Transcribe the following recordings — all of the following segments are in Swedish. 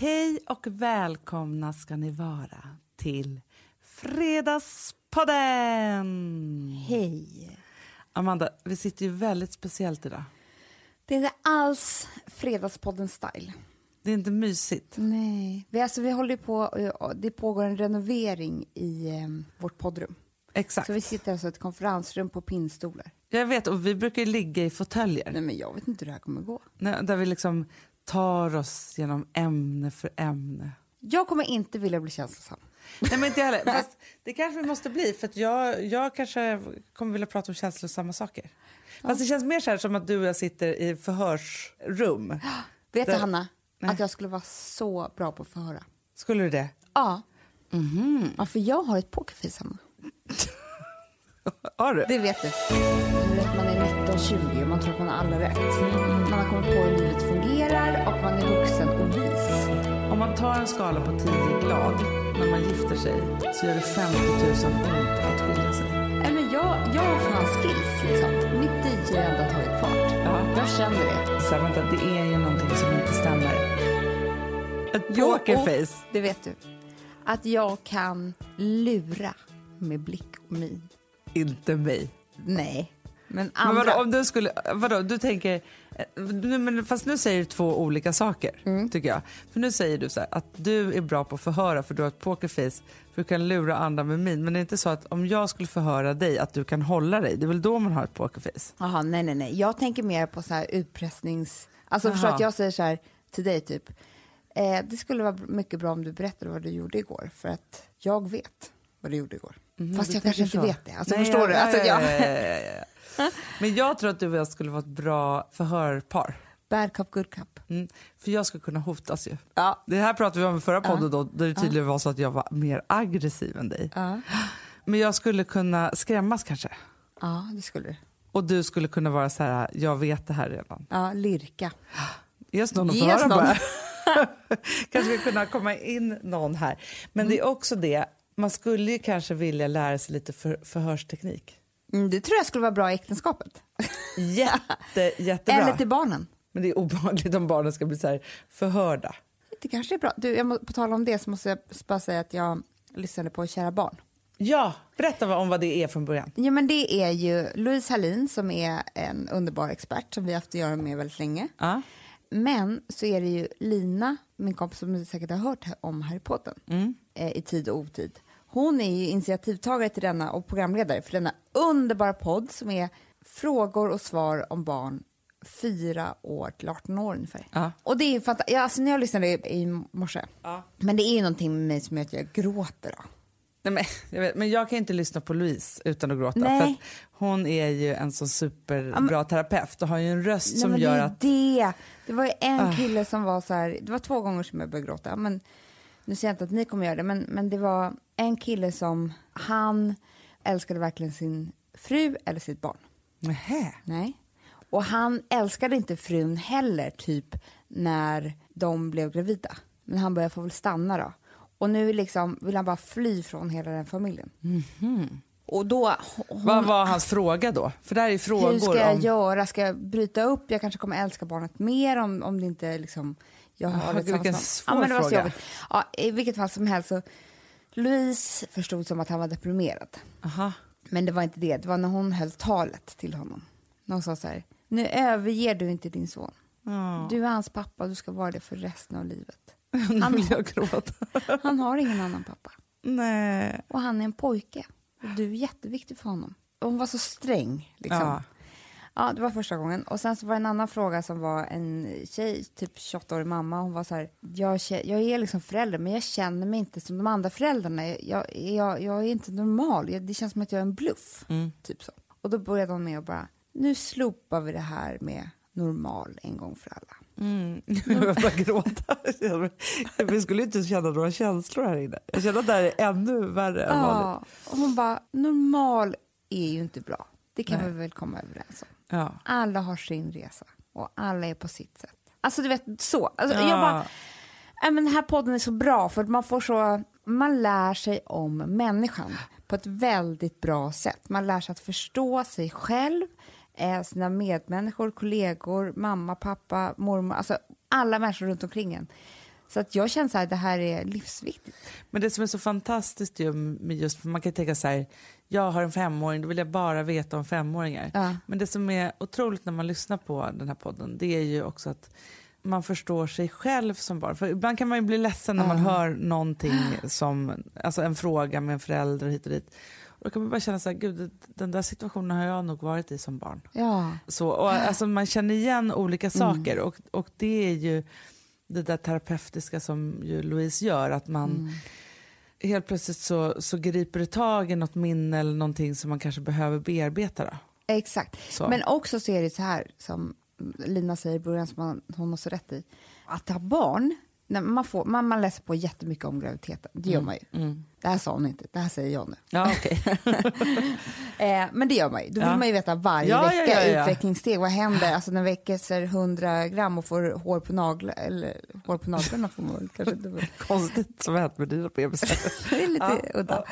Hej och välkomna ska ni vara till Fredagspodden! Hej. Amanda, vi sitter ju väldigt speciellt idag. Det är inte alls Fredagspodden-style. Det är inte mysigt. Nej. Vi, alltså, vi håller på, det pågår en renovering i eh, vårt poddrum. Exakt. Så vi sitter alltså i ett konferensrum på pinnstolar. Jag vet, och vi brukar ligga i fåtöljer. Nej, men jag vet inte hur det här kommer gå. Nej, Där vi liksom tar oss genom ämne för ämne. Jag kommer inte vilja bli känslosam. Nej, men inte heller. Fast det kanske vi måste bli, för jag, jag kanske kommer vilja prata om känslosamma saker. Fast det känns mer så här som att du och jag sitter i förhörsrum. Vet du, Det- Hanna, Nej. att jag skulle vara så bra på att förhöra? Skulle du det? Ja. ja, för jag har ett pokerface, Hanna. Har du? Det vet du. Du vet, man är 19-20 och man tror att man har alla rätt. Man har kommit på hur livet fungerar och man är vuxen och vis. Om man tar en skala på 10 glad när man gifter sig så gör det 50 000 ont att skilja sig. Nej, men jag, jag har fan skills. Liksom. Mitt DJ har tagit fart. Ja. Jag känner det. Så här, vänta, det är ju någonting som inte stämmer. Ett Jo, pokerface. och Det vet du. Att jag kan lura med blick och min. Inte mig. Nej, men Men andra. vadå, om du skulle, vadå, du tänker, eh, men fast nu säger du två olika saker tycker jag. För nu säger du så här, att du är bra på att förhöra för du har ett pokerface för du kan lura andra med min. Men det är inte så att om jag skulle förhöra dig att du kan hålla dig, det är väl då man har ett pokerface? Jaha, nej, nej, nej. Jag tänker mer på så här utpressnings... Alltså Jaha. förstå att jag säger så här till dig typ. Eh, det skulle vara mycket bra om du berättade vad du gjorde igår. För att jag vet vad du gjorde igår. Fast du jag kanske inte så. vet det. Alltså, Nej, förstår du? ja, Alltså, ja, jag... ja, ja, ja, ja. Men jag tror att du och jag skulle vara ett bra förhörpar. Bad cup, good cup. Mm, för jag skulle kunna hotas ju. Ja. Det här pratade vi om i förra podden då, där det tydligen var så att jag var mer aggressiv än dig. Ja. Men jag skulle kunna skrämmas kanske. ja, det skulle du. Och du skulle kunna vara så här, jag vet det här redan. Ja, lirka. Ge oss någon att förhöra bara. kanske skulle kunna komma in någon här. Men det är också det, man skulle ju kanske vilja lära sig lite för, förhörsteknik. Mm, det tror jag skulle vara bra i äktenskapet. Jätte, jättebra. Eller till barnen. Men det är obehagligt om barnen ska bli så här förhörda. Det kanske är bra. Du, jag må, på tal om det så måste jag bara säga att jag lyssnade på Kära barn. Ja, berätta om vad det är från början. Ja, men det är ju Louise Hallin som är en underbar expert som vi haft att göra med väldigt länge. Ja. Men så är det ju Lina, min kompis som ni säkert har hört om Harry Potter eh, i tid och otid. Hon är ju initiativtagare till denna och programledare för denna underbara podd som är frågor och svar om barn fyra år till 18 år ungefär. Ja. Och det är fantastiskt. Ja, alltså när jag lyssnade i, i morse, Ja. men det är ju någonting med mig som gör att jag gråter. Då. Nej, men, jag vet, men jag kan inte lyssna på Louise utan att gråta. Nej. För att hon är ju en så superbra terapeut och har ju en röst Nej, som gör det att... det. Det var ju en Ah. kille som var så här, det var två gånger som jag började gråta, men nu säger jag inte att ni kommer göra det, men, men det var en kille som, han älskade verkligen sin fru eller sitt barn. Nähä. Nej. Och han älskade inte frun heller, typ när de blev gravida. Men han började få väl stanna då. Och nu liksom vill han bara fly från hela den familjen. Och då... Hon, Vad var hans fråga då? För det här är frågor hur ska jag om... göra? Ska jag bryta upp? Jag kanske kommer älska barnet mer om, om det inte liksom... Jag har det vilken svår ja, men det var så fråga. jobbigt. Ja, I vilket fall som helst så... Louise förstod som att han var deprimerad. Aha. Men det var inte det. Det var när hon höll talet till honom. När hon sa så här. Nu överger du inte din son. Ja. Du är hans pappa och du ska vara det för resten av livet. Han, vill jag gråta. han har ingen annan pappa. Nej. Och han är en pojke. Och du är jätteviktig för honom. Och hon var så sträng. Liksom. Ja. Ja, det var första gången. Och sen så var det en annan fråga som var en tjej, typ 28-årig mamma. Hon var så här, jag, jag är liksom förälder men jag känner mig inte som de andra föräldrarna. Jag, jag, jag är inte normal. Jag, det känns som att jag är en bluff. Mm. Typ så. Och då började hon med att bara, nu slopar vi det här med normal en gång för alla. Mm. Jag börjar gråta. Vi skulle inte känna några känslor här inne. Jag känner att det här är ännu värre än vanligt. Ja, och hon bara, normal är ju inte bra. Det kan Nej. vi väl komma överens om. Ja. Alla har sin resa och alla är på sitt sätt. Alltså du vet så. Alltså, Ja. jag bara, nej, men den här podden är så bra för man får så, man lär sig om människan på ett väldigt bra sätt. Man lär sig att förstå sig själv, eh, sina medmänniskor, kollegor, mamma, pappa, mormor, alltså alla människor runt omkring en. Så att jag känner så här, det här är livsviktigt. Men det som är så fantastiskt ju just, man kan tänka så här, jag har en femåring, då vill jag bara veta om femåringar. Ja. Men det som är otroligt när man lyssnar på den här podden, det är ju också att man förstår sig själv som barn. För ibland kan man ju bli ledsen när man hör någonting som, alltså en fråga med en förälder hit och dit. Och då kan man bara känna så här, gud den där situationen har jag nog varit i som barn. Ja. Så, och, alltså, man känner igen olika saker och, och det är ju det där terapeutiska som ju Louise gör, att man helt plötsligt så, så griper det tag i något minne eller någonting som man kanske behöver bearbeta. Då. Exakt. Så. Men också så är det så här, som Lina säger i början, som hon har så rätt i. Att ha barn, när man, får, man, man läser på jättemycket om graviditeten. Det gör man ju. Det här sa hon inte, det här säger jag nu. Ja, okej. Eh, men det gör man ju. Då vill Ja. man ju veta varje Ja, vecka ja, utvecklingssteg. Vad händer? Alltså när väcker 100 gram och får hår på naglarna, eller hår på naglarna får man kanske inte. Konstigt som hänt med dina bebisar. Det är lite udda.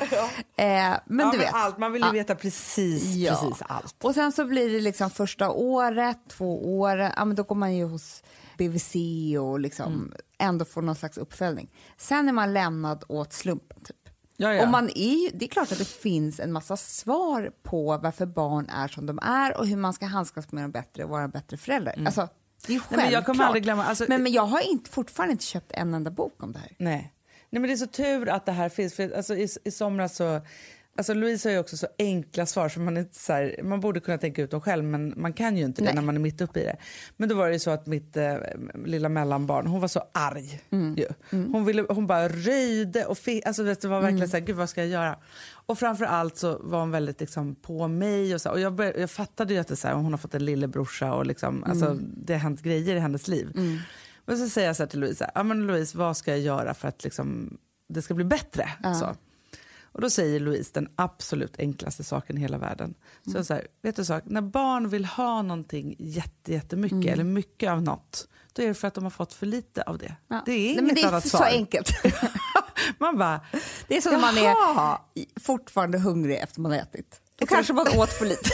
Eh, men du vet. allt, man vill ju veta precis, precis allt. Och sen så blir det liksom första året, två år, ja, men då går man ju hos BVC och liksom Mm. ändå får någon slags uppföljning. Sen är man lämnad åt slumpen. Typ. Ja, ja. Och man är det är klart att det finns en massa svar på varför barn är som de är och hur man ska handskas med dem bättre och vara en bättre förälder. Alltså, det är Mm. Nej, men jag kommer aldrig glömma, alltså- men, men jag har inte, fortfarande inte köpt en enda bok om det här. Nej. Nej, men det är så tur att det här finns. För alltså, i, I somras så... Alltså Louise har ju också så enkla svar som man inte så här, man borde kunna tänka ut dem själv men man kan ju inte det Nej. när man är mitt uppe i det. Men då var det ju så att mitt eh, lilla mellanbarn, hon var så arg Mm. ju. Hon, ville, hon bara röjde och fick, alltså det var verkligen Mm. så här, gud vad ska jag göra? Och framför allt så var hon väldigt liksom på mig och så och jag, började, jag fattade ju att det så här, hon har fått en lillebrorsa och liksom, alltså, Mm. det har hänt grejer i hennes liv. Men så säger jag så till Louise, ja men Louise vad ska jag göra för att liksom, det ska bli bättre? Så. Och då säger Louise den absolut enklaste saken i hela världen. Så jag säger, vet du sak, när barn vill ha någonting jätte, jättemycket eller mycket av något, då är det för att de har fått för lite av det. Ja. Det är Nej, inget men det är annat så svar. enkelt. Man bara, Det är som när man är fortfarande hungrig efter man har ätit. Då kanske man åt för lite.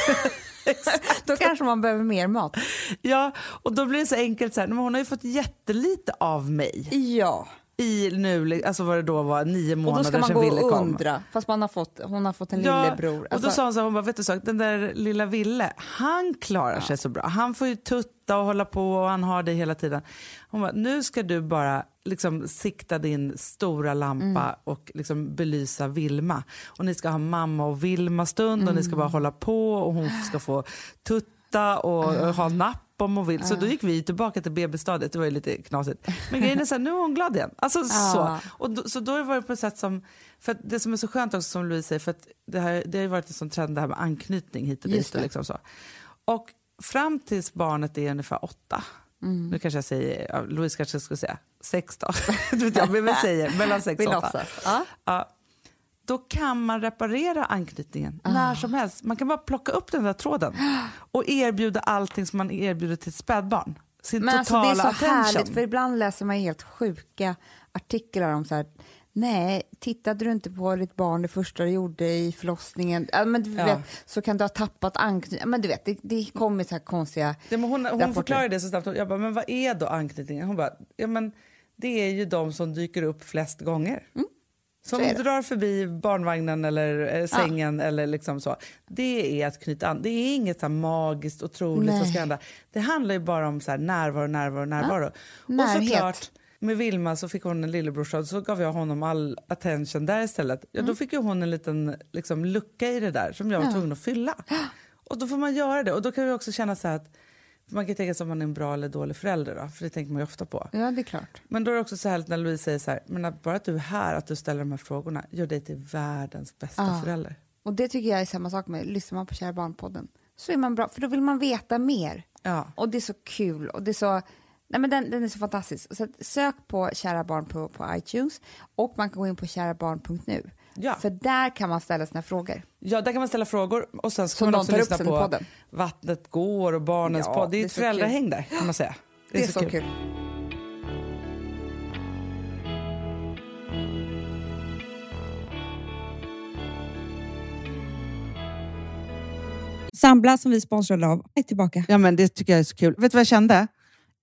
Då kanske man behöver mer mat. ja, och då blir det så enkelt så här, men hon har ju fått jättelite av mig Ja, i nu, alltså vad det då var, nio och då månader ska man sedan gå Ville och kom. undra. Fast man har fått, hon har fått en Ja, lillebror. och då Alltså, sa hon så här, hon bara, vet du sak, den där lilla Ville, han klarar sig så bra. Han får ju tutta och hålla på och han har det hela tiden. Hon bara, nu ska du bara liksom sikta din stora lampa Mm. och liksom belysa Vilma. Och ni ska ha mamma och Vilma-stund och ni ska bara hålla på och hon ska få tutta och ha napp om hon vill. Så då gick vi tillbaka till BB-stadiet, det var ju lite knasigt. Men grejen är så här, nu är hon glad igen. Alltså, så. Och då, så då var det på ett sätt som, för det som är så skönt också som Louise säger, för att det, här, det har ju varit en sån trend det här med anknytning hit och dit. Och, liksom så. och fram tills barnet är ungefär åtta, Mm. nu kanske jag säger, ja, Louise kanske skulle säga sex då, jag, men vi säger mellan sex och åtta. Ja. Ja, då kan man reparera anknytningen Ah. när som helst. Man kan bara plocka upp den där tråden och erbjuda allting som man erbjuder till ett spädbarn. Sin Men alltså, totala det är så attention. härligt, för ibland läser man helt sjuka artiklar om så här, nej, tittade du inte på ditt barn det första du gjorde i förlossningen? Ja, men du Ja. vet, så kan du ha tappat anknytning. Men du vet, det, det kommer så här konstiga... Ja, men hon hon förklarade det så snabbt. Jag bara, men vad är då anknytningen? Hon bara, ja, men det är ju de som dyker upp flest gånger. Mm. Det. drar förbi barnvagnen eller eh, sängen eller liksom så. Det är att knyta an. Det är inget så magiskt, otroligt som ska hända. Det handlar ju bara om så här närvaro, närvaro, närvaro. Och Närhet. såklart, med Vilma så fick hon en lillebrorsa så gav jag honom all attention där istället. Ja, Mm. Då fick ju hon en liten liksom, lucka i det där som jag var tvungen att fylla. Och då får man göra det. Och då kan vi också känna så här att man kan tänka sig om man är en bra eller dålig förälder då, för det tänker man ju ofta på. Ja, det är klart. Men då är det också så härligt när Louise säger så här, men att bara att du är här, att du ställer de här frågorna, gör dig till världens bästa Ja. förälder. Och det tycker jag är samma sak med, lyssnar man på Kära Barn-podden så är man bra, för då vill man veta mer. Ja. Och det är så kul och det är så, nej men den, den är så fantastisk. Så sök på Kära Barn på, på iTunes och man kan gå in på kärabarn.nu. Ja. För där kan man ställa sina frågor. ja, där kan man ställa frågor och sen ska Som man någon också tar upp lyssna på podden. Vattnet går och Barnens Ja, podd. Det är det är ett så föräldrahäng där kan man säga. Det är, så, kul. Sambla som vi sponsrade av är tillbaka. Ja, men det tycker jag är så kul. Vet du vad jag kände?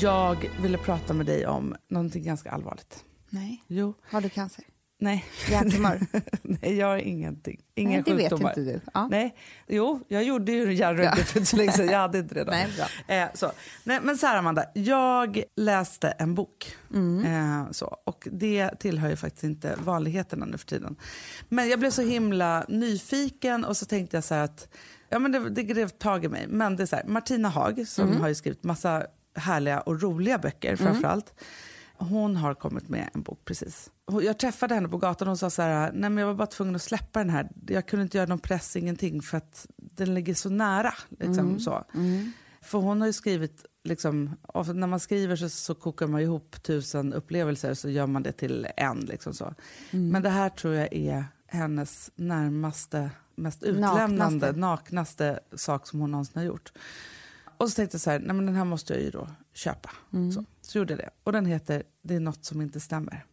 Jag ville prata med dig om någonting ganska allvarligt. Nej. Jo, Har du cancer? nej. Hjärntumör? nej, jag har ingenting. Inga Nej, det vet sjukdomar. inte du. Ja. Nej, jo, jag gjorde ju hjärnröntgen för inte så länge sedan. Jag hade inte det då. Nej, bra. Eh, så. Nej, men så här Amanda, jag läste en bok. Mm. Eh, så. Och det tillhör ju faktiskt inte vanligheterna nu för tiden. Men jag blev så himla nyfiken och så tänkte jag så här att ja, men det, det grev tag i mig. Men det är så här, Martina Haag som Mm. har ju skrivit massa härliga och roliga böcker framförallt. Hon har kommit med en bok precis. Jag träffade henne på gatan och hon sa så här, nej men jag var bara tvungen att släppa den här. Jag kunde inte göra någon press, ingenting för att den ligger så nära. Liksom, så. För hon har ju skrivit, liksom, när man skriver så, så kokar man ihop tusen upplevelser så gör man det till en. Liksom så. Men det här tror jag är hennes närmaste, mest utlämnande, Naknaste. naknaste sak som hon någonsin har gjort. Och så tänkte jag så här, nej men den här måste jag ju då köpa. Så, så gjorde jag det. Och den heter Det är något som inte stämmer.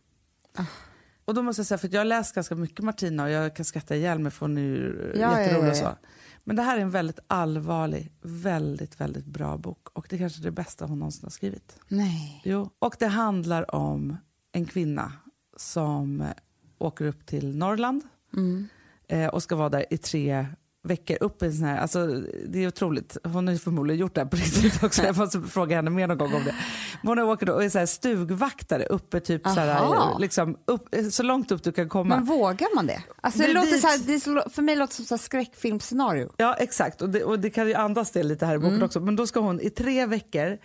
Och då måste jag säga, för jag har läst ganska mycket Martina och jag kan skratta ihjäl mig för hon är ju Ja, ja, jätterolig och ja, ja. så. Men det här är en väldigt allvarlig, väldigt, väldigt bra bok. Och det är kanske är det bästa hon någonsin har skrivit. Nej. Jo. Och det handlar om en kvinna som åker upp till Norrland eh, och ska vara där i tre veckor upp en sån här, alltså det är otroligt, hon har förmodligen gjort det här på riktigt också, jag måste fråga henne mer någon gång om det. Men hon åker då och är så här stugvaktare uppe typ så, här, liksom, upp, så långt upp du kan komma. Men vågar man det? Alltså, det Det låter så här, det så, för mig låter det som så här skräckfilmscenario. Ja exakt och det, och det kan ju andas det lite här i boken också. Men då ska hon i tre veckor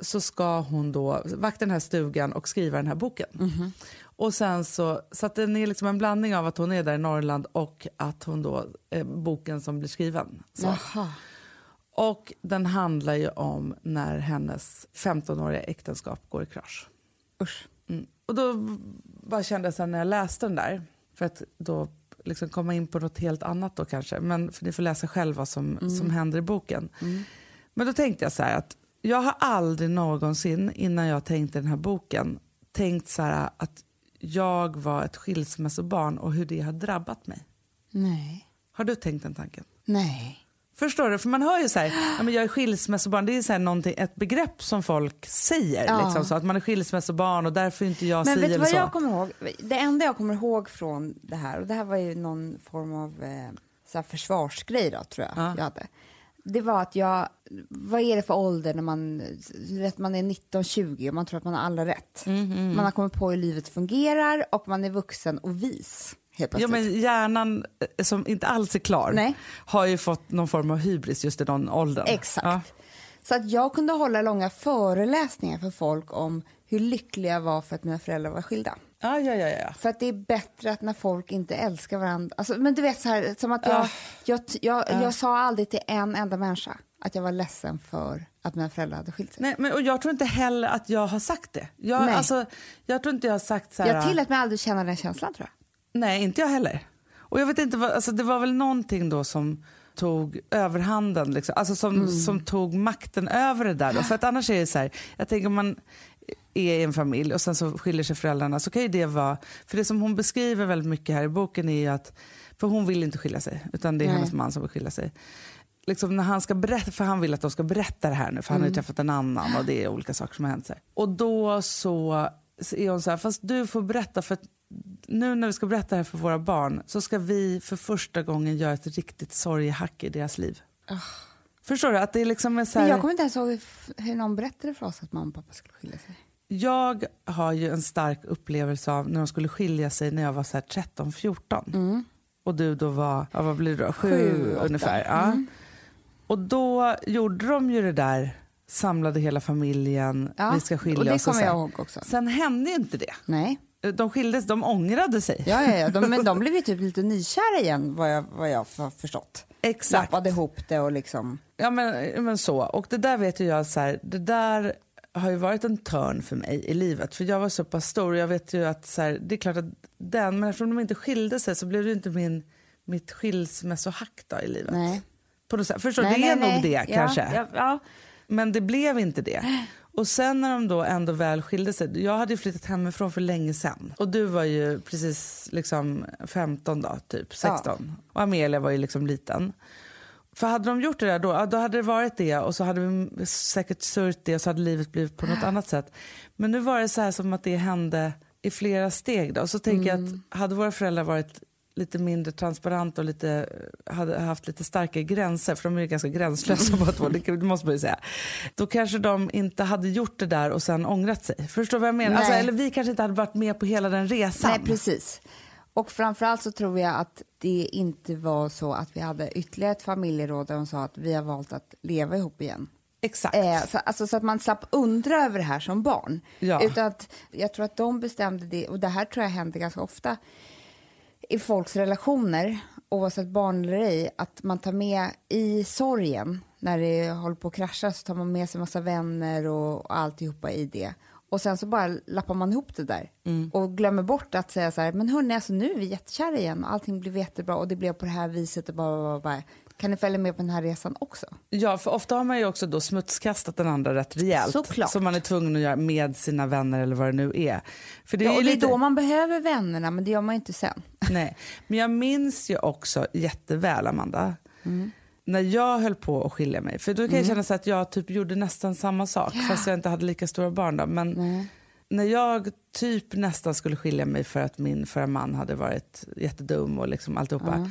så ska hon då vakta den här stugan och skriva den här boken. Och sen så, så att den är liksom en blandning av att hon är där i Norrland och att hon då, eh, boken som blir skriven. Och den handlar ju om när hennes 15-åriga äktenskap går i krasch. Usch. Mm. Och då bara kände jag sen när jag läste den där, för att då liksom komma in på något helt annat då kanske, men för ni får läsa själva vad som, som händer i boken. Men då tänkte jag så här att jag har aldrig någonsin innan jag tänkte den här boken tänkt så här att jag var ett skilsmässobarn och hur det har drabbat mig. Nej. Har du tänkt den tanken? Nej. Förstår du? För man hör ju så här, ja, men jag är skilsmässobarn, det är så här ett begrepp som folk säger. Ja. Liksom, så att man är skilsmässobarn och därför är inte jag Men si vet du vad så. jag kommer ihåg? Det enda jag kommer ihåg från det här, och det här var ju någon form av eh, så försvarsgrej då, tror jag Ja. jag hade. Det var att jag, vad är det för ålder när man, vet, man är 19-20 och man tror att man har alla rätt. Mm, Man har kommit på hur livet fungerar och man är vuxen och vis. Ja, men hjärnan eh, som inte alls är klar Nej. har ju fått någon form av hybris just i den åldern. Exakt. Ja. Så att jag kunde hålla långa föreläsningar för folk om hur lyckliga jag var för att mina föräldrar var skilda. Ja, ja, ja, ja. För att det är bättre att när folk inte älskar varandra. Alltså, men du vet så här, som att jag, jag, jag, jag sa aldrig till en enda människa att jag var ledsen för att mina föräldrar hade skilt sig. Nej, men, och jag tror inte heller att jag har sagt det. Jag, Nej. alltså, jag tror inte jag har sagt så här... Jag tillät mig aldrig känna den känslan tror jag. Nej, inte jag heller. Och jag vet inte, vad, alltså, det var väl någonting då som tog överhanden, liksom. alltså som, Mm. som tog makten över det där. Då. För att annars är det så här, jag tänker om man är i en familj och sen så skiljer sig föräldrarna så kan ju det vara, för det som hon beskriver väldigt mycket här i boken är ju att, för hon vill inte skilja sig utan det är Nej. hennes man som vill skilja sig. Liksom när han ska berätta, för han vill att de ska berätta det här nu för han har Mm. ju träffat en annan och det är olika saker som har hänt. Och då så, så är hon så här, fast du får berätta för nu när vi ska berätta det här för våra barn så ska vi för första gången göra ett riktigt sorgehack i deras liv. Förstår du? Att det är liksom är så Ah. Men här, jag kommer inte ens ihåg hur- någon berättade för oss att mamma och pappa skulle skilja sig. jag har ju en stark upplevelse av när de skulle skilja sig när jag var så här 13-14. Och du då var, ja, vad blir det då? Sju, Mm. Ungefär. Ja. Och då gjorde de ju det där, samlade hela familjen, Ja, vi ska skilja och det oss. och kommer jag ihåg också. Sen hände ju inte det. Nej. De skildes, de ångrade sig. Ja, ja, ja. De, men de blev ju typ lite nykära igen vad jag, vad jag har förstått. Exakt. Lappade ihop det och liksom... Ja men, men så. Och det där vet ju jag, så här, det där har ju varit en törn för mig i livet. För jag var så pass stor och jag vet ju att så här, det är klart att den, men eftersom de inte skilde sig så blev det inte min, mitt skilsmässohack då i livet. Nej. På något sätt. Förstår du? Nej, Det är nej, nog det Ja, kanske. Ja, ja. Men det blev inte det. Och sen när de då ändå väl skilde sig, jag hade flyttat hemifrån för länge sedan. Och du var ju precis liksom 15 då, typ 16. Och Amelia var ju liksom liten. För hade de gjort det där då, ja, då hade det varit det och så hade vi säkert sörjt det och så hade livet blivit på något annat sätt. Men nu var det så här som att det hände i flera steg då. Och så tänker jag att hade våra föräldrar varit lite mindre transparenta och lite, hade haft lite starkare gränser, för de är ju ganska gränslösa båda två, det det måste man ju säga. Då kanske de inte hade gjort det där och sen ångrat sig. Förstår du vad jag menar? Alltså, eller vi kanske inte hade varit med på hela den resan. Nej, precis. Och framförallt så tror jag att det inte var så att vi hade ytterligare ett familjeråd där de sa att vi har valt att leva ihop igen. Exakt. Eh, så, alltså, så att man slapp undra över det här som barn. Ja. Utan att, jag tror att de bestämde det, och det här tror jag händer ganska ofta i folks relationer, oavsett barn eller ej, att man tar med i sorgen, när det håller på att krascha, så tar man med sig massa vänner och, och alltihopa i det. Och sen så bara lappar man ihop det där och glömmer bort att säga så här, men hörni, alltså nu är vi jättekära igen och allting blev jättebra och det blev på det här viset och bara, bara, bara. Kan ni följa med på den här resan också? Ja, för ofta har man ju också då smutskastat den andra rätt rejält. Såklart. Som man är tvungen att göra med sina vänner eller vad det nu är. För det är Ja, ju och det är då man behöver vännerna, men det gör man ju inte sen. Nej, men jag minns ju också jätteväl, Amanda, när jag höll på att skilja mig. För då kan jag känna så att jag typ gjorde nästan samma sak, fast jag inte hade lika stora barn. Då. Men när jag typ nästan skulle skilja mig för att min förra man hade varit jättedum och liksom alltihopa.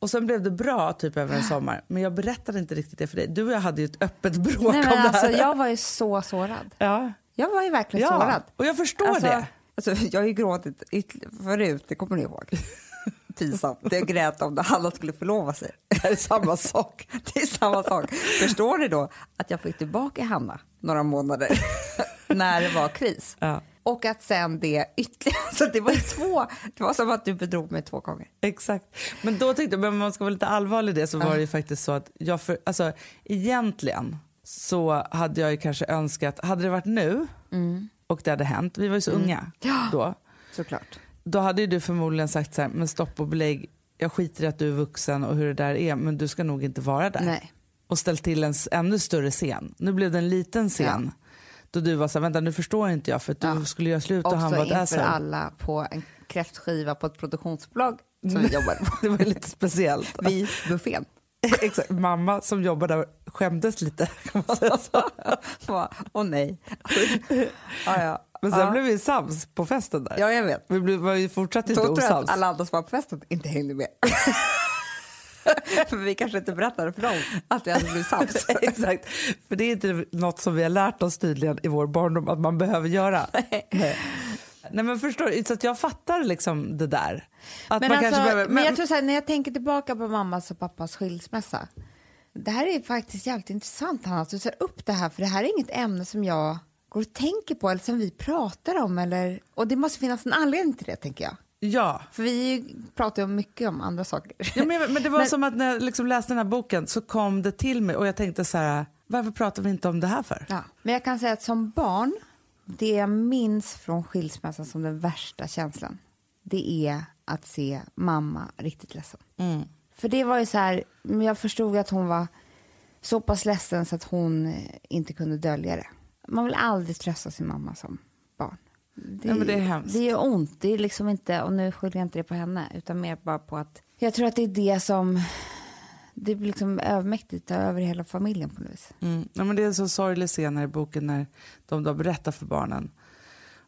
Och sen blev det bra typ över en sommar, men jag berättade inte riktigt det för dig. Du och jag hade ju ett öppet bråk Nej, om men det alltså, här. jag var ju så sårad. Ja. Jag var ju verkligen ja, sårad. och jag förstår Alltså, det. alltså, jag har ju gråtit förut, det kommer ni ihåg. Pinsamt. Jag grät om det alla skulle förlova sig. Det är samma sak. Det är samma sak. Förstår ni då att jag fick tillbaka Hanna några månader när det var kris? Ja. Och att sen det ytterligare, så det var ju två, det var som att du bedrog mig två gånger. Exakt. Men då tänkte jag, men om man ska vara lite allvarlig i det så var det ju faktiskt så att jag, för, alltså egentligen så hade jag ju kanske önskat, hade det varit nu och det hade hänt, vi var ju så unga då, Såklart. då hade ju du förmodligen sagt så här, men stopp och belägg, jag skiter i att du är vuxen och hur det där är, men du ska nog inte vara där. Nej. Och ställt till en ännu större scen. Nu blev det en liten scen. Då du var så här, vänta nu förstår inte jag för att du Ja. skulle göra slut och han var ett inför asshole. alla på en kräftskiva på ett produktionsbolag som vi jobbade på. Det var lite speciellt. Vid buffén. Exakt, mamma som jobbar där skämdes lite kan man säga så. Åh oh, nej. ja, ja. Men sen ja. blev vi sams på festen där. Ja, jag vet. Vi blev, var ju fortsatt inte Då tror jag osams. att alla andra som var på festen inte hängde med. för vi kanske inte berättade för dem att vi hade blivit sams. Exakt, för det är inte något som vi har lärt oss tydligen i vår barndom att man behöver göra. Nej. Nej men förstår så att jag fattar liksom det där. Att Men, man alltså, kanske behöver, men, jag tror så här, när jag tänker tillbaka på mammas och pappas skilsmässa. Det här är faktiskt jävligt intressant Hanna, att du tar upp det här för det här är inget ämne som jag går och tänker på eller som vi pratar om. Eller, och det måste finnas en anledning till det tänker jag. Ja. För vi pratar ju mycket om andra saker. ja men, men det var Men- som att när jag liksom läste den här boken så kom det till mig och jag tänkte så här, varför pratar vi inte om det här för? Ja. Men jag kan säga att som barn, det jag minns från skilsmässan som den värsta känslan, det är att se mamma riktigt ledsen. Mm. För det var ju så här, jag förstod att hon var så pass ledsen så att hon inte kunde dölja det. Man vill aldrig trösta sin mamma som. Det, Ja, det är hemskt. Det är ont, det är liksom inte, och nu skyller jag inte det på henne, utan mer bara på att jag tror att det är det som, det blir liksom övermäktigt över hela familjen på något vis. Mm. Ja, men det är en så sorglig scen här i boken när de då berättar för barnen.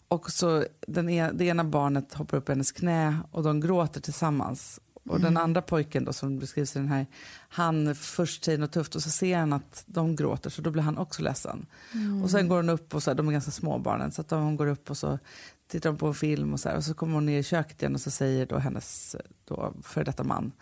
Och så den e det ena barnet hoppar upp i hennes knä och de gråter tillsammans. Och den andra pojken då, som beskrivs i den här, han först säger något tufft och så ser han att de gråter så då blir han också ledsen. Och sen går hon upp och så här, de är ganska små barnen så att hon går upp och så tittar de på en film och så här, och så kommer hon ner i köket igen och så säger då hennes då, före detta man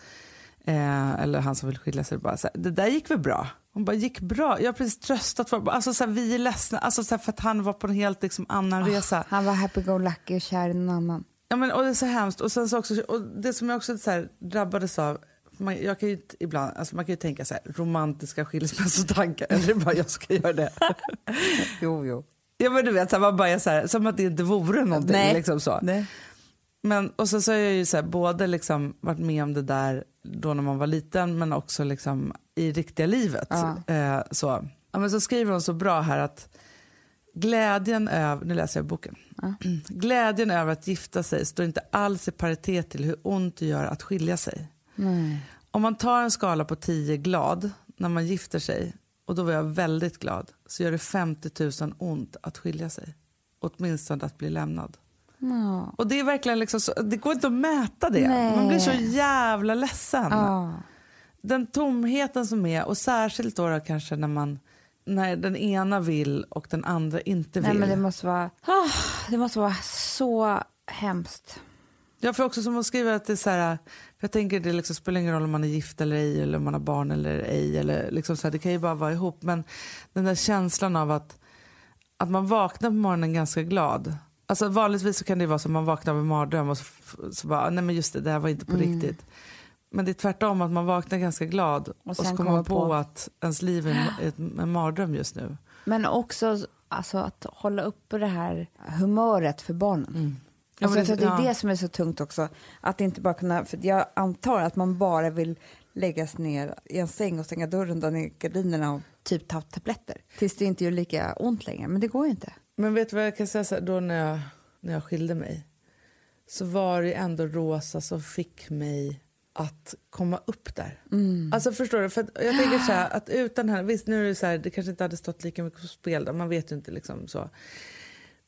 Eh, eller han som vill skilja sig, bara så här, det där gick väl bra? Hon bara, gick bra? Jag har precis tröstat för, alltså, så här, vi är ledsna, alltså, så här, för att han var på en helt liksom, annan resa. Han var happy-go-lucky och kär i någon annan. Ja, men, och det är så hemskt. Och, sen så också, och det som jag också så här, drabbades av, man, jag kan ju ibland, alltså, man kan ju tänka så här, romantiska skilsmässotankar, eller det är bara jag ska göra det. Jo, jo. ja, men du vet, så här, man bara så här, som att det inte vore någonting. Nej. Liksom så. Nej. Men, och så, så har jag ju så här, både liksom varit med om det där då när man var liten men också liksom i riktiga livet. Ja. Eh, så. Ja, men så skriver hon så bra här att glädjen över, nu läser jag boken. Glädjen över att gifta sig står inte alls i paritet till hur ont det gör att skilja sig. Nej. Om man tar en skala på 10 glad när man gifter sig och då var jag väldigt glad så gör det 50 000 ont att skilja sig. Åtminstone att bli lämnad. Ja. Och det är verkligen liksom så, det går inte att mäta det. Nej. Man blir så jävla ledsen. Ja. Den tomheten som är, och särskilt då, då kanske när man när den ena vill och den andra inte vill. Nej, men det måste vara, ah, det måste vara så hemskt. Jag får också som hon skriver att det är så här, för jag tänker det liksom spelar ingen roll om man är gift eller ej eller om man har barn eller ej eller liksom så här, det kan ju bara vara ihop men den där känslan av att, att man vaknar på morgonen ganska glad. Alltså vanligtvis så kan det vara så att man vaknar av en mardröm och så, så bara, nej men just det, det här var inte på riktigt. Men det är tvärtom att man vaknar ganska glad och, sen så kommer man på, på- att ens liv är en, mardröm just nu. Men också alltså, att hålla uppe det här humöret för barnen. Mm. Ja, Alltså, det- att det är ja. det som är så tungt också. Att inte bara kunna, för jag antar att man bara vill läggas ner i en säng och stänga dörren, dra ner gardinerna och typ ta tabletter. Tills det inte gör lika ont längre. Men det går ju inte. Men vet du vad jag kan säga så här, då när jag, när jag skilde mig så var det ändå Rosa som fick mig att komma upp där. Alltså förstår du? För jag tänker så här, att utan henne, visst nu är det så här, det kanske inte hade stått lika mycket på spel där, man vet ju inte liksom så.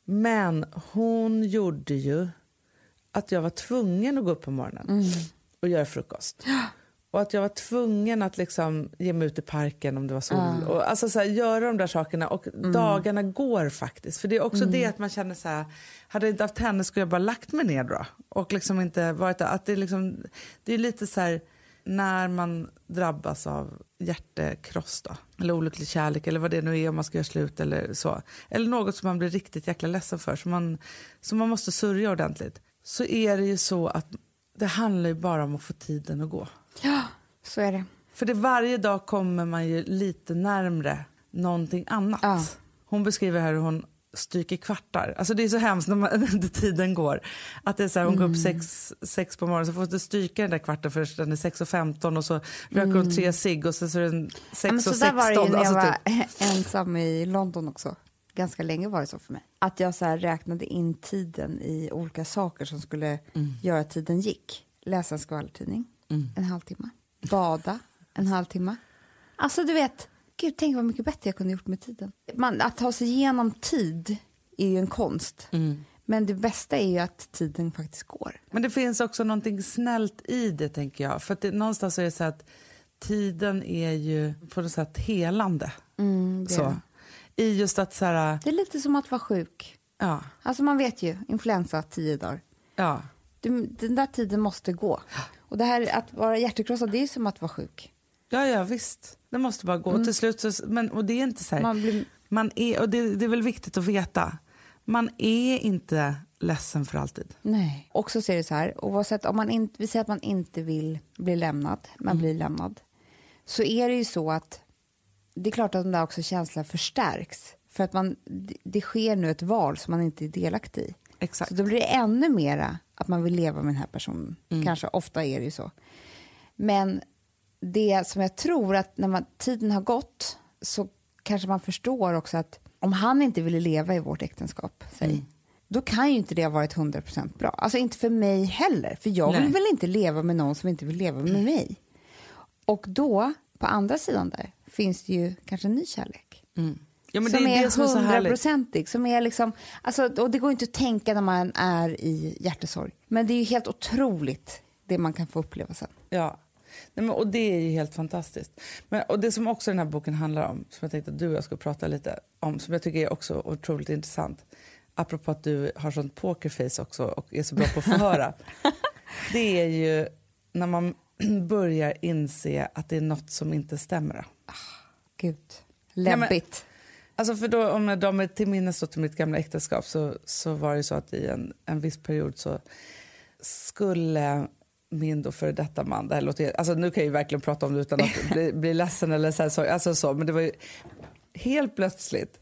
Men hon gjorde ju att jag var tvungen att gå upp på morgonen och göra frukost. Och att jag var tvungen att liksom ge mig ut i parken om det var sol. Och alltså så här, göra de där sakerna. Och dagarna går faktiskt. För det är också det att man känner så här, hade jag inte haft henne skulle jag bara lagt mig ner då. Och liksom inte varit. Att det, är liksom, det är lite så här, när man drabbas av hjärtekross då, eller olycklig kärlek eller vad det nu är om man ska göra slut eller så. Eller något som man blir riktigt jäkla ledsen för, som man, som man måste sörja ordentligt. Så är det ju så att det handlar ju bara om att få tiden att gå. Ja, så är det. För det varje dag kommer man ju lite närmre någonting annat. Ja. Hon beskriver här hur hon stryker kvartar. Alltså det är så hemskt när, man, när tiden går. Att det är så här, hon går upp sex, sex på morgonen så får hon inte stryka den där kvarten förrän den är 6.15 och så röker hon tre cigg och så, så är den Ja, men 6.16. så där var det ju när jag Alltså var typ. ensam i London också. Ganska länge var det så för mig. Att jag så räknade in tiden i olika saker som skulle Mm. göra att tiden gick. Läsa en skvallertidning, en halvtimme. Bada, En halvtimme. Alltså du vet, gud tänk vad mycket bättre jag kunde gjort med tiden. Man, att ta sig igenom tid är ju en konst. Men det bästa är ju att tiden faktiskt går. Men det finns också någonting snällt i det, tänker jag. För att det, någonstans är det så att tiden är ju på något sätt helande. Mm, det, är så. I just att så här, det är lite som att vara sjuk. ja, Alltså man vet ju, influensa tio dagar. ja, Du, den där tiden måste gå. Och det här att vara hjärtekrossad, det är som att vara sjuk. ja, ja, visst. Det måste bara gå. Och till slut så, men, och det är inte så här, Man blir, man är, och det, det är väl viktigt att veta, man är inte ledsen för alltid. nej. Och så ser det så här, oavsett om man inte, vi säger att man inte vill bli lämnad, man blir lämnad. Så är det ju så att det är klart att den där också känslan förstärks. För att man, det sker nu ett val som man inte är delaktig i. Exakt. Så då blir det ännu mera att man vill leva med den här personen. Kanske, ofta är det ju så. Men det som jag tror att när man, tiden har gått så kanske man förstår också att om han inte ville leva i vårt äktenskap, säg, då kan ju inte det ha varit 100% bra. Alltså inte för mig heller, för jag vill Nej. väl inte leva med någon som inte vill leva med mig. Och då, på andra sidan där, finns det ju kanske en ny kärlek Ja, som det är som är hundraprocentig. Som är liksom, alltså, och det går inte att tänka när man är i hjärtesorg. Men det är ju helt otroligt det man kan få uppleva sen. Ja. Nej, men, och det är ju helt fantastiskt. Men, och det som också den här boken handlar om, som jag tänkte att du och jag ska prata lite om, som jag tycker är också otroligt intressant, apropå att du har sånt pokerface också och är så bra på att förhöra, det är ju när man börjar inse att det är något som inte stämmer. Gud, men- läbbigt. Alltså för då, om jag drar mig till minnes då till mitt gamla äktenskap så, så var det så att i en, en viss period så skulle min då före detta man, det här låter, alltså nu kan jag ju verkligen prata om det utan att bli, bli ledsen eller så, här, så, alltså så, men det var ju helt plötsligt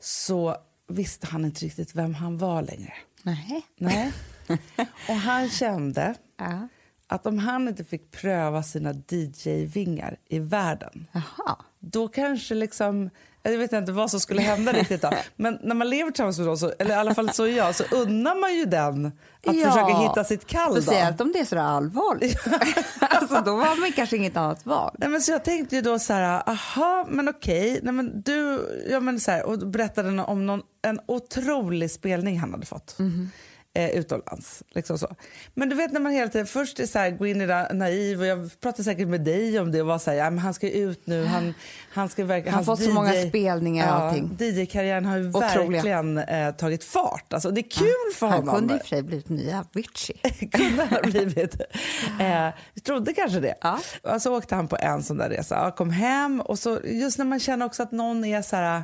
så visste han inte riktigt vem han var längre. Nej. Nej. Och han kände Ja. att om han inte fick pröva sina DJ-vingar i världen Jaha. då kanske liksom, jag vet inte vad som skulle hända riktigt då. Men när man lever tillsammans med någon, så, eller i alla fall så är jag, så unnar man ju den att Ja. försöka hitta sitt kall. Speciellt om det är så där allvarligt. alltså, då har man kanske inget annat val. Nej, men så jag tänkte ju då så här, aha, men okej, nej, men du, ja, men så här, och berättade om någon, en otrolig spelning han hade fått. Eh, utomlands. Liksom så. Men du vet när man hela tiden först är så här, går in i det naiv och jag pratade säkert med dig om det och var så här, ja, men han ska ut nu, han, han ska verkligen... Han har fått så många DJ spelningar och allting. DJ-karriären har ju Otroliga. verkligen eh, tagit fart. Alltså, det är kul för Han honom. kunde i och för sig blivit nya Avicii. kunde ha blivit. Eh, jag trodde kanske det. Ja. Och så åkte han på en sån där resa. Jag kom hem och så just när man känner också att någon är så här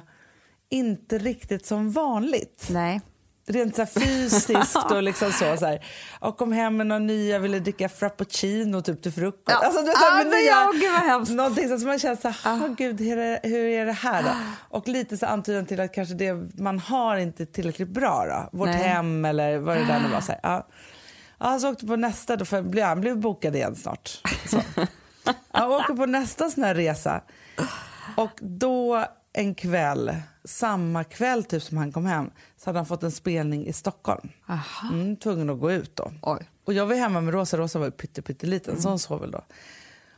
inte riktigt som vanligt. Nej. Rent så fysiskt och liksom så. så här. Och kom hem med någon ny, jag ville dricka frappuccino typ till frukost. Ja. Alltså, du vet, Ah, nya- ja, gud vad hemskt. Någonting så som man känner så här, "Ah, gud, hur är, det, hur är det här då? Och lite så antydan till att kanske det man har inte är tillräckligt bra då. Vårt Nej. hem eller vad det där nu var. Så här, ja. Ja, så åkte på nästa, då för han blev bokad igen snart. Så. Han åker på nästa sån här resa. Och då en kväll, samma kväll typ som han kom hem, så hade han fått en spelning i Stockholm. Aha. Mm, tvungen att gå ut då. Oj. Och jag var hemma med Rosa, Rosa var pytteliten, så hon sov väl då.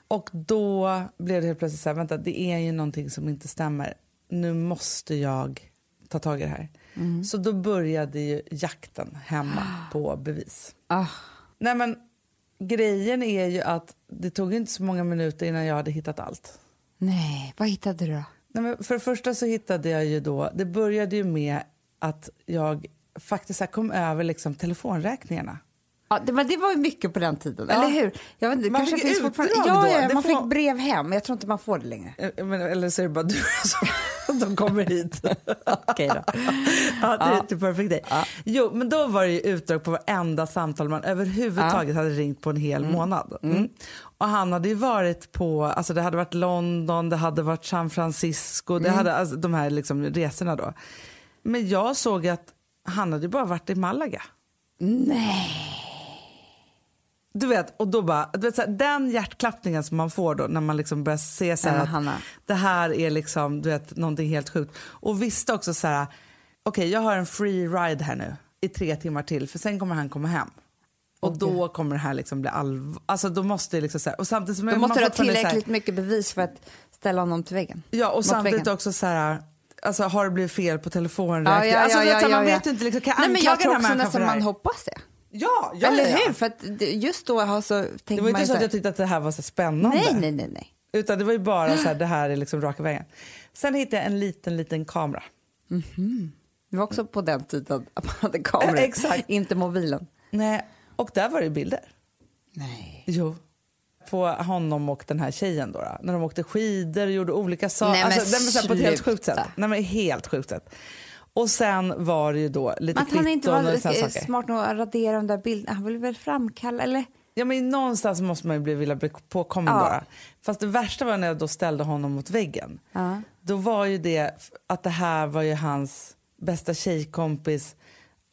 Och då blev det helt plötsligt så här, vänta det är ju någonting som inte stämmer. Nu måste jag ta tag i det här. Så då började ju jakten hemma på bevis. Ah. Nej men grejen är ju att det tog inte så många minuter innan jag hade hittat allt. Nej, vad hittade du då? Nej, men för det första så hittade jag ju då, det började ju med att jag faktiskt här kom över liksom telefonräkningarna. Ja, det, men det var ju mycket på den tiden, Ja. eller hur? Jag vet inte, Man kanske fick finns fortfarande. Ja, ja, man får- fick brev hem, men jag tror inte man får det längre. Eh, Men, eller så är det bara du som de kommer hit. Okej då. ja, det är perfekt dig. Jo, men då var det ju utdrag på varenda samtal man överhuvudtaget hade ringt på en hel månad. Mm. Och han hade ju varit på, alltså det hade varit London, det hade varit San Francisco, det hade, alltså, de här liksom resorna då. Men jag såg att han hade bara varit i Malaga. Nej. Du vet, och då bara, du vet, så här, den hjärtklappningen som man får då när man liksom börjar se så här Ja, att det här är liksom, du vet, någonting helt sjukt. Och visste också så här, okej jag har en free ride här nu i tre timmar till för sen kommer han komma hem. Och då kommer det här liksom bli allvar. Alltså då måste det liksom så här, och samtidigt som Då måste du ha tillräckligt mycket bevis för att ställa honom till väggen. Ja, och Mot samtidigt väggen. också så här, alltså har det blivit fel på telefonen? Ja, ja, alltså, ja, man vet inte, liksom, kan Nej, men jag tror också nästan man hoppas det. Ja, ja, Eller hur? För att just då har så Det var inte så att jag tyckte att det här var så spännande. Nej, nej, nej, nej. Utan det var ju bara så här, det här är liksom raka vägen. Sen hittade jag en liten, liten kamera. Det var också på den tiden att man hade kameror, exakt. inte mobilen. Nej, och där var det bilder. Nej. Jo. På honom och den här tjejen då, då när de åkte skidor och gjorde olika saker. Alltså, på ett helt sjukt sätt. Nej, men helt sjukt sätt. Och sen var det ju då lite Men att han inte kvitton var och smart nog att radera de där bilderna. Han ville väl framkalla, eller? Ja, men någonstans måste man ju bli, vilja bli påkommen Ja. bara. Fast det värsta var när jag då ställde honom mot väggen. Ja. Då var ju det att det här var ju hans bästa tjejkompis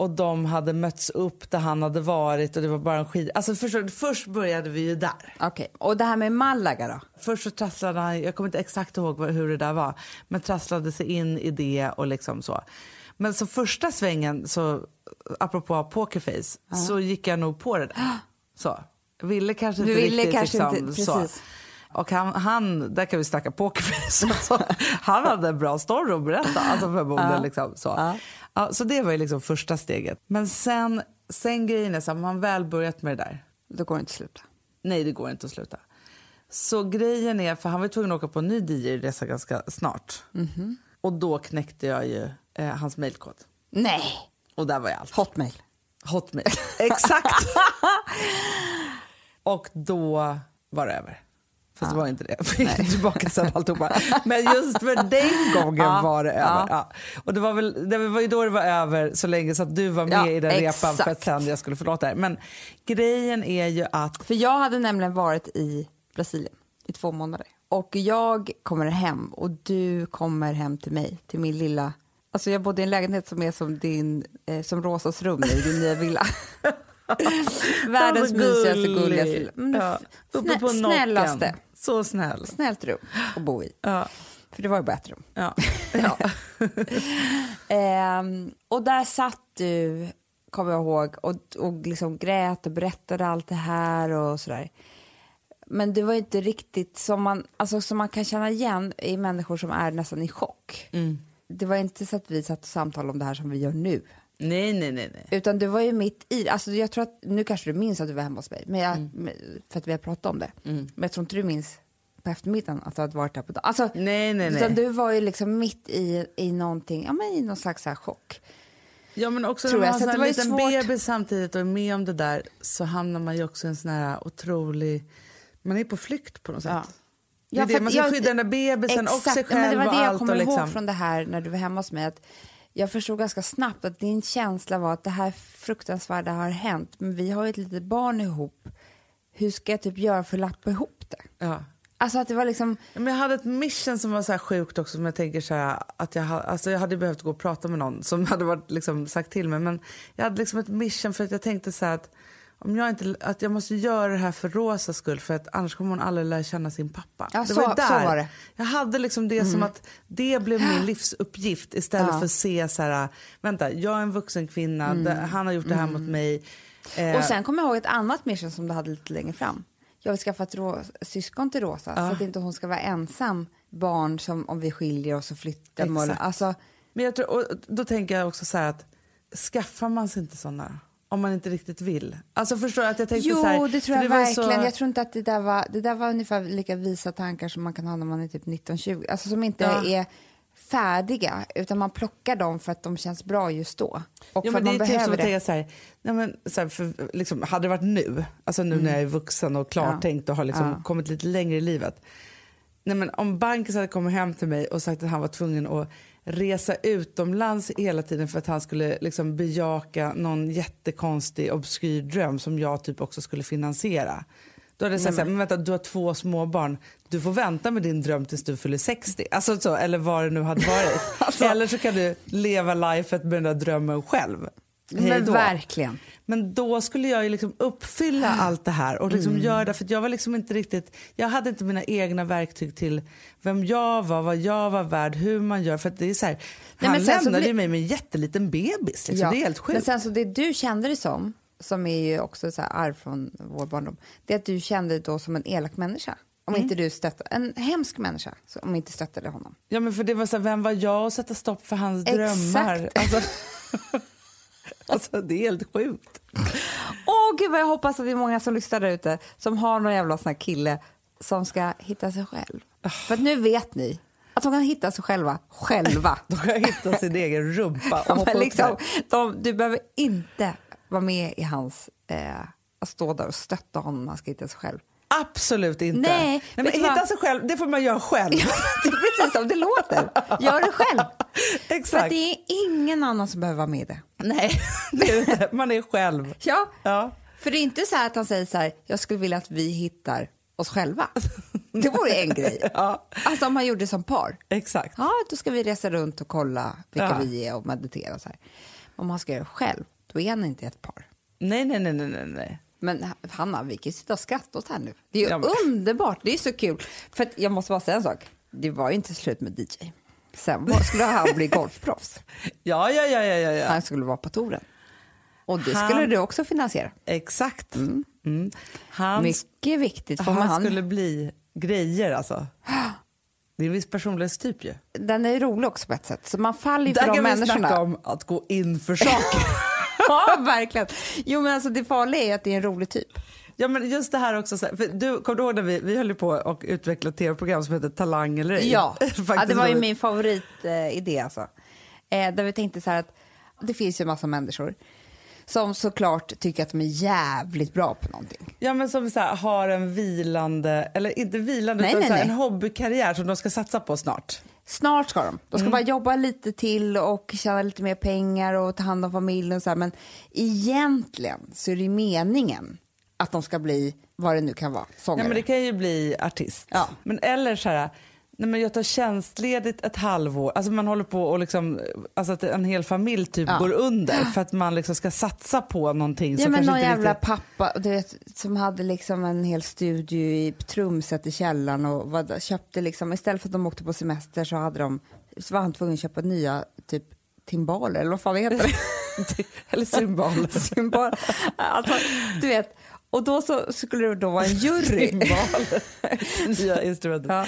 och de hade mötts upp där han hade varit och det var bara en skid... Alltså först, först började vi ju där. Okej, och det här med Malaga då? Först så trasslade han, jag kommer inte exakt ihåg hur det där var, men trasslade sig in i det och liksom så. Men så första svängen, så, apropå pokerface, så gick jag nog på det där. Så. Ville kanske Du inte ville riktigt kanske liksom, inte- så. Och han, han, där kan vi snacka pokerface. Alltså, han hade en bra story att berätta. Alltså förmodligen liksom, så. Ja. Ja, så det var ju liksom första steget. Men sen, sen grejen är så här, man väl börjat med det där. Då går det inte att sluta. Nej, det går inte att sluta. Så grejen är, för han var tvungen att åka på en ny DJ-resa ganska snart. Mhm. Och då knäckte jag ju eh, hans mejlkod. Nej! Och där var jag allt. Hotmail. Hotmail. Exakt! och då var det över. Fast det var inte det. Jag fick tillbaka sen alltihopa. Men just för den gången Ja, var det ja. över. Ja. Och det var, väl, det var ju då det var över så länge så att du var med Ja, i den repan för att exakt. sen jag skulle förlåta er. Men grejen är ju att För jag hade nämligen varit i Brasilien i två månader. Och jag kommer hem och du kommer hem till mig, till min lilla... Alltså jag bodde i en lägenhet som är som din, eh, som Rosas rum i din nya villa. Världens mysigaste, gullig. gulligaste Ja, uppe snä- på snällaste. Så snäll. Snällt rum att bo i. Ja. För det var ju bara ett rum. Ja. ja. Ehm, och där satt du, kommer jag ihåg, och, och liksom grät och berättade allt det här och sådär. Men det var inte riktigt som man, alltså, som man kan känna igen i människor som är nästan i chock. Det var inte så att vi satt och samtalade om det här som vi gör nu. Nej, nej, nej. nej. Utan du var ju mitt i alltså jag tror att, nu kanske du minns att du var hemma hos mig, men jag, Mm. för att vi har pratat om det. Men jag tror inte du minns på eftermiddagen att du hade varit där på dagen. Alltså, Nej, nej, Utan nej. du var ju liksom mitt i, i någonting, ja men i någon slags här chock. Ja, men också Tror när man har en det liten svårt. bebis samtidigt och är med om det där så hamnar man ju också i en sån här otrolig... Man är på flykt på något sätt. Ja. Det är för det, att man ska jag- skydda den där bebisen och sig Exakt, men själv det var och det jag allt. kommer och liksom. ihåg från det här när du var hemma hos mig. Att jag förstod ganska snabbt att din känsla var att det här fruktansvärda har hänt, men vi har ju ett litet barn ihop. Hur ska jag typ göra för att lappa ihop det? Ja. Alltså att det var liksom, Men jag hade ett mission som var så här sjukt också som jag tänker så här, att jag, alltså jag hade behövt gå och prata med någon som hade varit liksom sagt till mig men jag hade liksom ett mission för att jag tänkte så här att om jag inte, att jag måste göra det här för Rosas skull för att annars kommer hon aldrig lära känna sin pappa. Ja, det så- var ju så där. var det. Mm. Jag hade liksom det som att det blev min livsuppgift istället Ja. för att se så här, vänta jag är en vuxen kvinna, det, han har gjort det här mot mig. Eh, Mm. och sen kommer jag ihåg ett annat mission som du hade lite längre fram. Jag vill skaffa ett syskon till Rosa så att inte hon ska vara ensam barn som om vi skiljer oss och flyttar. Exakt. alltså, Men jag tror, och då tänker jag också så här att skaffar man sig inte såna om man inte riktigt vill? Alltså förstår att jag tänkte Jo, så här, det tror jag ju verkligen. Så, Jag tror inte att det där var, det där var ungefär lika visa tankar som man kan ha när man är typ 19-20. Alltså som inte Ja. är färdiga, utan man plockar dem för att de känns bra just då. Och Ja, för men att det man är typ som behöver att det. här, nej men, så här för, liksom, hade det varit nu, alltså nu när jag är vuxen och klartänkt och har liksom Mm. Ja. kommit lite längre i livet. Nej, men om Bankis hade kommit hem till mig och sagt att han var tvungen att resa utomlands hela tiden för att han skulle liksom bejaka någon jättekonstig obskyr dröm som jag typ också skulle finansiera. Då hade jag sagt här, men vänta, du har två småbarn, du får vänta med din dröm tills du fyller 60. Alltså så, eller vad det nu hade varit. Alltså- Eller så kan du leva lifet med den där drömmen själv. Men verkligen. Men då skulle jag ju liksom uppfylla allt det här och liksom göra det. För jag var liksom inte riktigt, jag hade inte mina egna verktyg till vem jag var, vad jag var värd, hur man gör. För att det är så här, Nej, han men lämnade ju mig med en jätteliten bebis. Liksom. Det är helt Men sjukt. sen så det du kände dig som, som är ju också så här arv från vår barndom, det är att du kände dig då som en elak människa. Om inte du stöttade, en hemsk människa, om inte stöttade honom. Ja, men för det var så här, vem var jag att sätta stopp för hans Exakt. drömmar? Alltså, alltså, det är helt sjukt. Åh gud vad jag hoppas att det är många som lyssnar där ute som har någon jävla sån kille som ska hitta sig själv. För nu vet ni att de kan hitta sig själva, själva. De kan hitta sin egen rumpa och hoppa liksom, de, du behöver inte vara med i hans... Eh, att stå där och stötta honom när han ska hitta sig själv. Absolut inte. Nej, Nej men hitta vad? sig själv, det får man göra själv. Det är precis som det låter. Gör det själv. För Exakt. att det är ingen annan som behöver vara med i det. Nej, det är det inte. Man är själv. Ja, Ja. för det är inte så att han säger så här, jag skulle vilja att vi hittar oss själva. Det vore en grej. Ja. Alltså om man gjorde det som par. Exakt. Ja, då ska vi resa runt och kolla vilka Ja. vi är och meditera så här. Om man ska göra det själv, då är han inte ett par. Nej, nej, nej, nej, nej. Men Hanna, vi kan ju sitta och skratta åt här nu. Det är ju Ja, men- underbart, det är så kul. För jag måste bara säga en sak, det var ju inte slut med DJ. Sen var- skulle han bli golfproffs. Ja, ja, ja, ja, ja. Han skulle vara på touren. Och det Han- skulle du också finansiera. Exakt. Mm. Han, Mycket viktigt. Får han, han skulle bli grejer alltså. Det är en viss personlighetstyp ju. Den är rolig också på ett sätt. Så man faller ju för Där de kan vi människorna. snacka om att gå in för saker. ja, verkligen. Jo, men alltså det farliga är att det är en rolig typ. Ja men just det här också, för du, kommer du ihåg när vi, vi höll på och utveckla ett tv-program som heter Talang eller ej? Ja, ja det var ju min favoritidé. Eh, alltså. eh, där vi tänkte så här att det finns ju en massa människor som såklart tycker att de är jävligt bra på någonting. Ja men som så här, har en vilande, eller inte vilande Nej, utan nej, så här, en hobbykarriär som de ska satsa på snart. Snart ska de. De ska bara jobba lite till och tjäna lite mer pengar och ta hand om familjen. Och så här. Men egentligen så är det meningen att de ska bli vad det nu kan vara, sångare. Ja men det kan ju bli artist. Ja. Men eller så här, nej men jag tar tjänstledigt ett halvår, alltså man håller på och liksom, alltså att en hel familj typ Ja. går under för att man liksom ska satsa på någonting Ja men någon jävla riktigt... pappa vet, som hade liksom en hel studio i trumset i källaren och vad, köpte liksom, istället för att de åkte på semester så hade de, så var han tvungen att köpa nya typ timbaler eller vad fan det heter. eller cymbal. Cymbal. Alltså, du vet, och då så skulle det då vara en jury ja,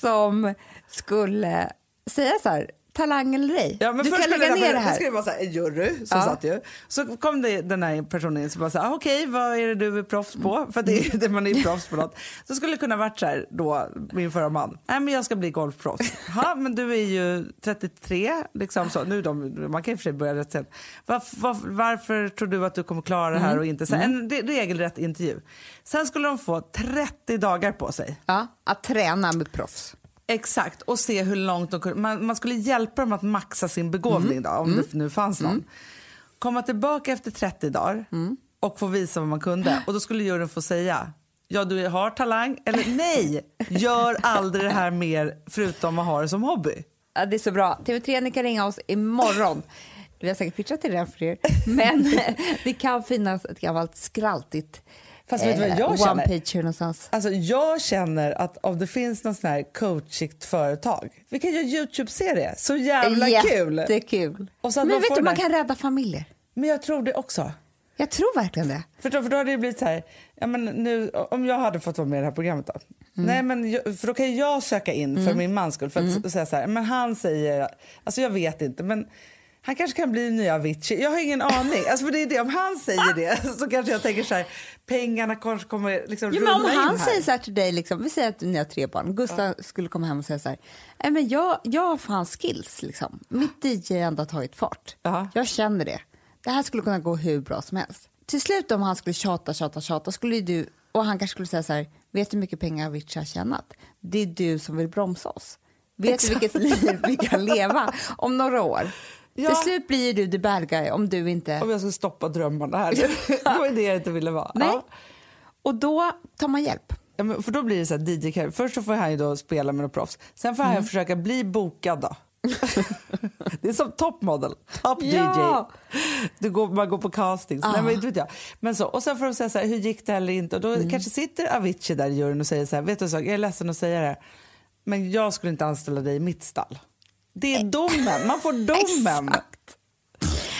som skulle säga så här, talang eller ej. Ja, men du kan lägga ner det Det här. skulle vara så här, en jury som Ja. satt ju. Så kom det den här personen in som bara så här, ah, okej vad är det du är proffs på? För det är ju det man är proffs på något. Så skulle det kunna varit så här då, min förra man, nej men jag ska bli golfproffs. Ja men du är ju 33, liksom så. Nu de, man kan i och för sig börja rätt sent. Varför, varför, varför tror du att du kommer klara det här och inte? Så här, en re- regelrätt intervju. Sen skulle de få 30 dagar på sig. Ja, att träna med proffs. Exakt, och se hur långt de kunde... Man, man skulle hjälpa dem att maxa sin begåvning då, om det nu fanns någon. Komma tillbaka efter 30 dagar och få visa vad man kunde. Och då skulle juryn få säga, ja du har talang, eller nej, gör aldrig det här mer förutom att ha det som hobby. Ja, det är så bra. TV3 ni kan ringa oss imorgon. Vi har säkert pitchat till den för er. Men det kan finnas ett gammalt skraltigt Fast vet du vad jag one känner? någonstans. Alltså jag känner att om det finns någon sån här coachigt företag, vi kan göra Youtube-serie, så jävla kul! Jättekul. Så att Men vet du, man kan rädda familjer. Men jag tror det också. Jag tror verkligen det. För då, för då hade det blivit så här, ja, men nu, om jag hade fått vara med i det här programmet då. Nej, men jag, för då kan jag söka in för min mans skull. För att s- säga så här, men han säger, alltså jag vet inte, men han kanske kan bli nya Avicii. Jag har ingen aning. Alltså för det är det, om han säger det så kanske jag tänker så här, pengarna kanske kommer liksom Jo, men om han säger så här till dig, liksom, vi säger att ni har tre barn, Gustav skulle komma hem och säga så här, Nej, men jag, jag har fan skills, liksom. mitt DJ ändå har tagit fart. Ja. Jag känner det. Det här skulle kunna gå hur bra som helst. Till slut om han skulle tjata, tjata, tjata, skulle du, och han kanske skulle säga så här, vet du hur mycket pengar Avicii har tjänat? Det är du som vill bromsa oss. Vet du vilket liv vi kan leva om några år? Ja. Till slut blir du the bad guy om du inte... Om jag ska stoppa drömmarna här. det var det jag inte ville vara. Nej. Ja. Och då tar man hjälp. Ja, men för då blir det så här DJ -karriär. Först så får han ju då spela med några proffs. Sen får Mm. han försöka bli bokad då. det är som topmodel, top Ja. DJ. Du går, man går på castings. Nej, men, vet jag. Men så, och sen får de säga så här, hur gick det eller inte? Och då Mm. kanske sitter Avicii där i juryn och säger så här, vet du sak, jag är ledsen att säga det här, men jag skulle inte anställa dig i mitt stall. Det är domen, man får domen. Exakt.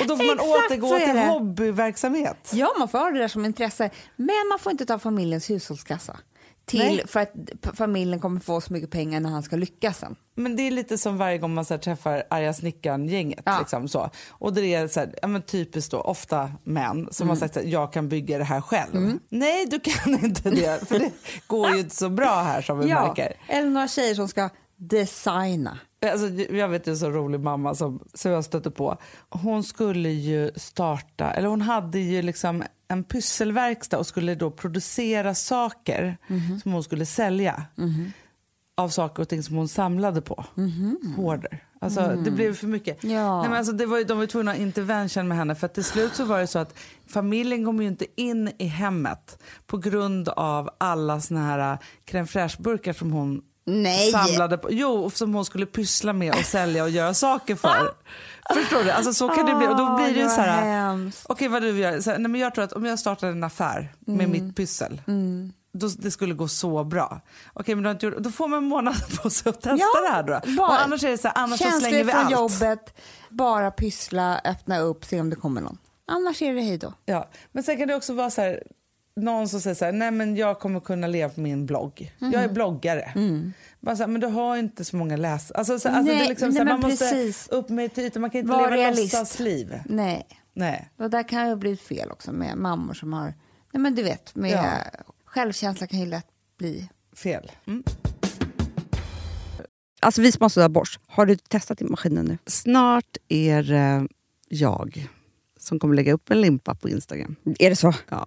Och då får man Exakt återgå till hobbyverksamhet. Ja, man får ha det där som intresse. Men man får inte ta familjens hushållskassa till Nej. för att familjen kommer få så mycket pengar när han ska lyckas sen. Men det är lite som varje gång man så här, träffar arga snickaren-gänget. Ja. Liksom, så. Och det är så här, ja, men typiskt då, ofta män som Mm. har sagt att jag kan bygga det här själv. Nej, du kan inte det. För det går ju inte så bra här som vi märker. eller några tjejer som ska designa. Alltså, jag vet en så rolig mamma som, som jag stötte på. Hon skulle ju starta, eller hon hade ju liksom en pysselverkstad och skulle då producera saker Mhm. som hon skulle sälja. Av saker och ting som hon samlade på. Order. Alltså, Det blev för mycket. Mhm. Ja. Nej, men alltså, det var, de var tvungna att ha intervention med henne för att till slut så var det så att familjen kom ju inte in i hemmet på grund av alla såna här crème fraîche-burkar som hon Nej. samlade på. Jo, som hon skulle pyssla med och sälja och göra saker för. Förstår du? Alltså så kan det bli. Och då blir det ju så här. Okej, vad du gör? Så här, nej, men jag tror att om jag startade en affär med Mm. mitt pyssel. Då, det skulle gå så bra. Okej, men du har inte gjort, då får man en månad på sig att testa Ja, det här då. bara- Och annars är det så här, annars så slänger vi från allt. jobbet, bara pyssla, öppna upp, se om det kommer någon. Annars är det hej då. Ja, men sen kan det också vara så här, någon som säger så här, nej men jag kommer kunna leva på min blogg. Jag Mm. är bloggare. Bara så här, men du har inte så många läsare. Alltså, så, alltså, det är Nej, liksom, så här, man måste precis. upp med till ytan, man kan inte Var leva realist. låtsasliv. Nej, Nej. och där kan ju bli fel också med mammor som har, nej men du vet, med Ja. självkänsla kan ju lätt bli. Fel. Mm. Alltså vi som har sådär borst, har du testat i maskinen nu? Snart är det jag som kommer lägga upp en limpa på Instagram. Är det så? Ja.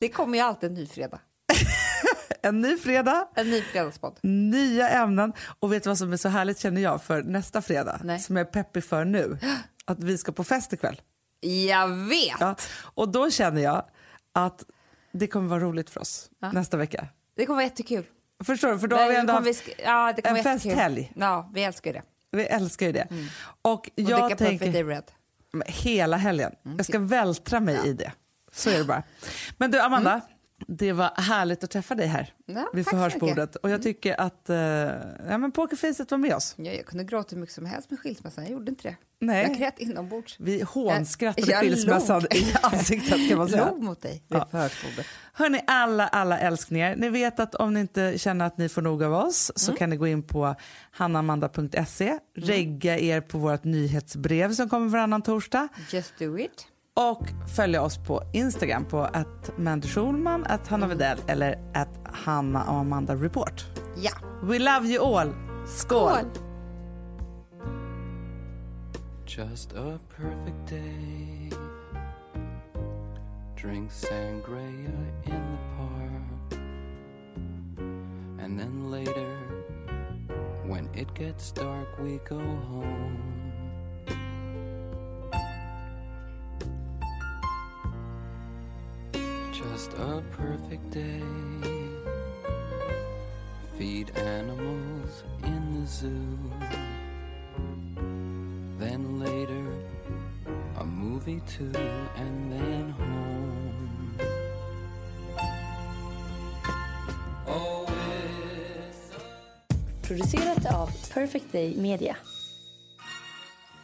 Det kommer ju alltid en ny fredag. en ny fredag. En ny fredagspodd. Nya ämnen. Och vet du vad som är så härligt känner jag för nästa fredag? Nej. Som jag är peppig för nu. Att vi ska på fest ikväll. Jag vet! Ja. Och då känner jag att det kommer vara roligt för oss Ja. nästa vecka. Det kommer vara jättekul. Förstår du? För då har vi ändå haft, vi ja, det en festhelg. Ja, vi älskar ju det. vi älskar ju det. Och Mm. Och jag Day tänker, Red. hela helgen, Mm, jag ska vältra mig i det. Så är det bara. Men du Amanda, det var härligt att träffa dig här Mm. Ja, vid förhörsbordet. Och jag tycker att uh, ja, men pokerfacet var med oss. Ja, jag kunde gråta hur mycket som helst med skilsmässan. Jag gjorde inte det. Nej. Jag grät inombords. Vi hånskrattade Jag skilsmässan log. i ansiktet kan man säga. Låg mot dig vid Ja. förhörsbordet. Hörni, alla, alla älsklingar. Ni vet att om ni inte känner att ni får nog av oss så kan ni gå in på hannamanda.se, regga er på vårt nyhetsbrev som kommer varannan torsdag Just do it. Och följa oss på Instagram på att Mandy Schulman, att Hanna Widell eller att Hanna och Amanda Report. Ja. We love you all. Skål! Just a perfect day. Drink sangria in the park. And then later, when it gets dark, we go home. Just a perfect day. Feed animals in the zoo. Then later, a movie too, and then home. Oh, it's Producerat av Perfect Day Media.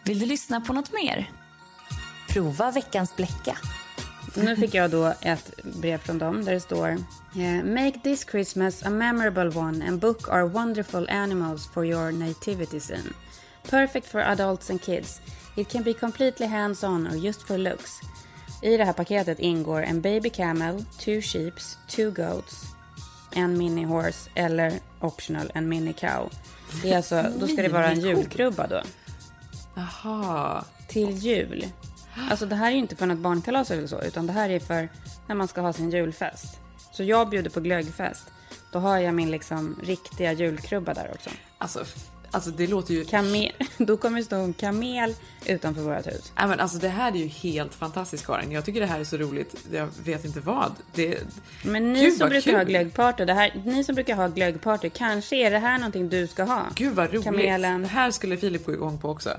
Vill du lyssna på något mer? Prova veckans bläcka. Nu fick jag då ett brev från dem där det står eh, Make this Christmas a memorable one and book our wonderful animals for your nativity scene. Perfect for adults and kids. It can be completely hands-on or just for looks. I det här paketet ingår en baby camel, two sheeps, two goats, en mini horse eller optional en mini cow. Det är alltså, då ska det vara en julkrubba då. Jaha. Till jul. Alltså det här är inte för något barnkalas eller så, utan det här är för när man ska ha sin julfest. Så jag bjuder på glöggfest. Då har jag min liksom riktiga julkrubba där också. Alltså, alltså det låter ju... Kamel, då kommer det stå en kamel utanför vårt hus. Nej, men alltså det här är ju helt fantastiskt Karin. Jag tycker det här är så roligt. Jag vet inte vad. Det... Men ni Gud, som brukar kul. ha glöggparty, det här, ni som brukar ha glöggparty, kanske är det här någonting du ska ha? Gud vad roligt. Kamelen. Det här skulle Filip gå igång på också.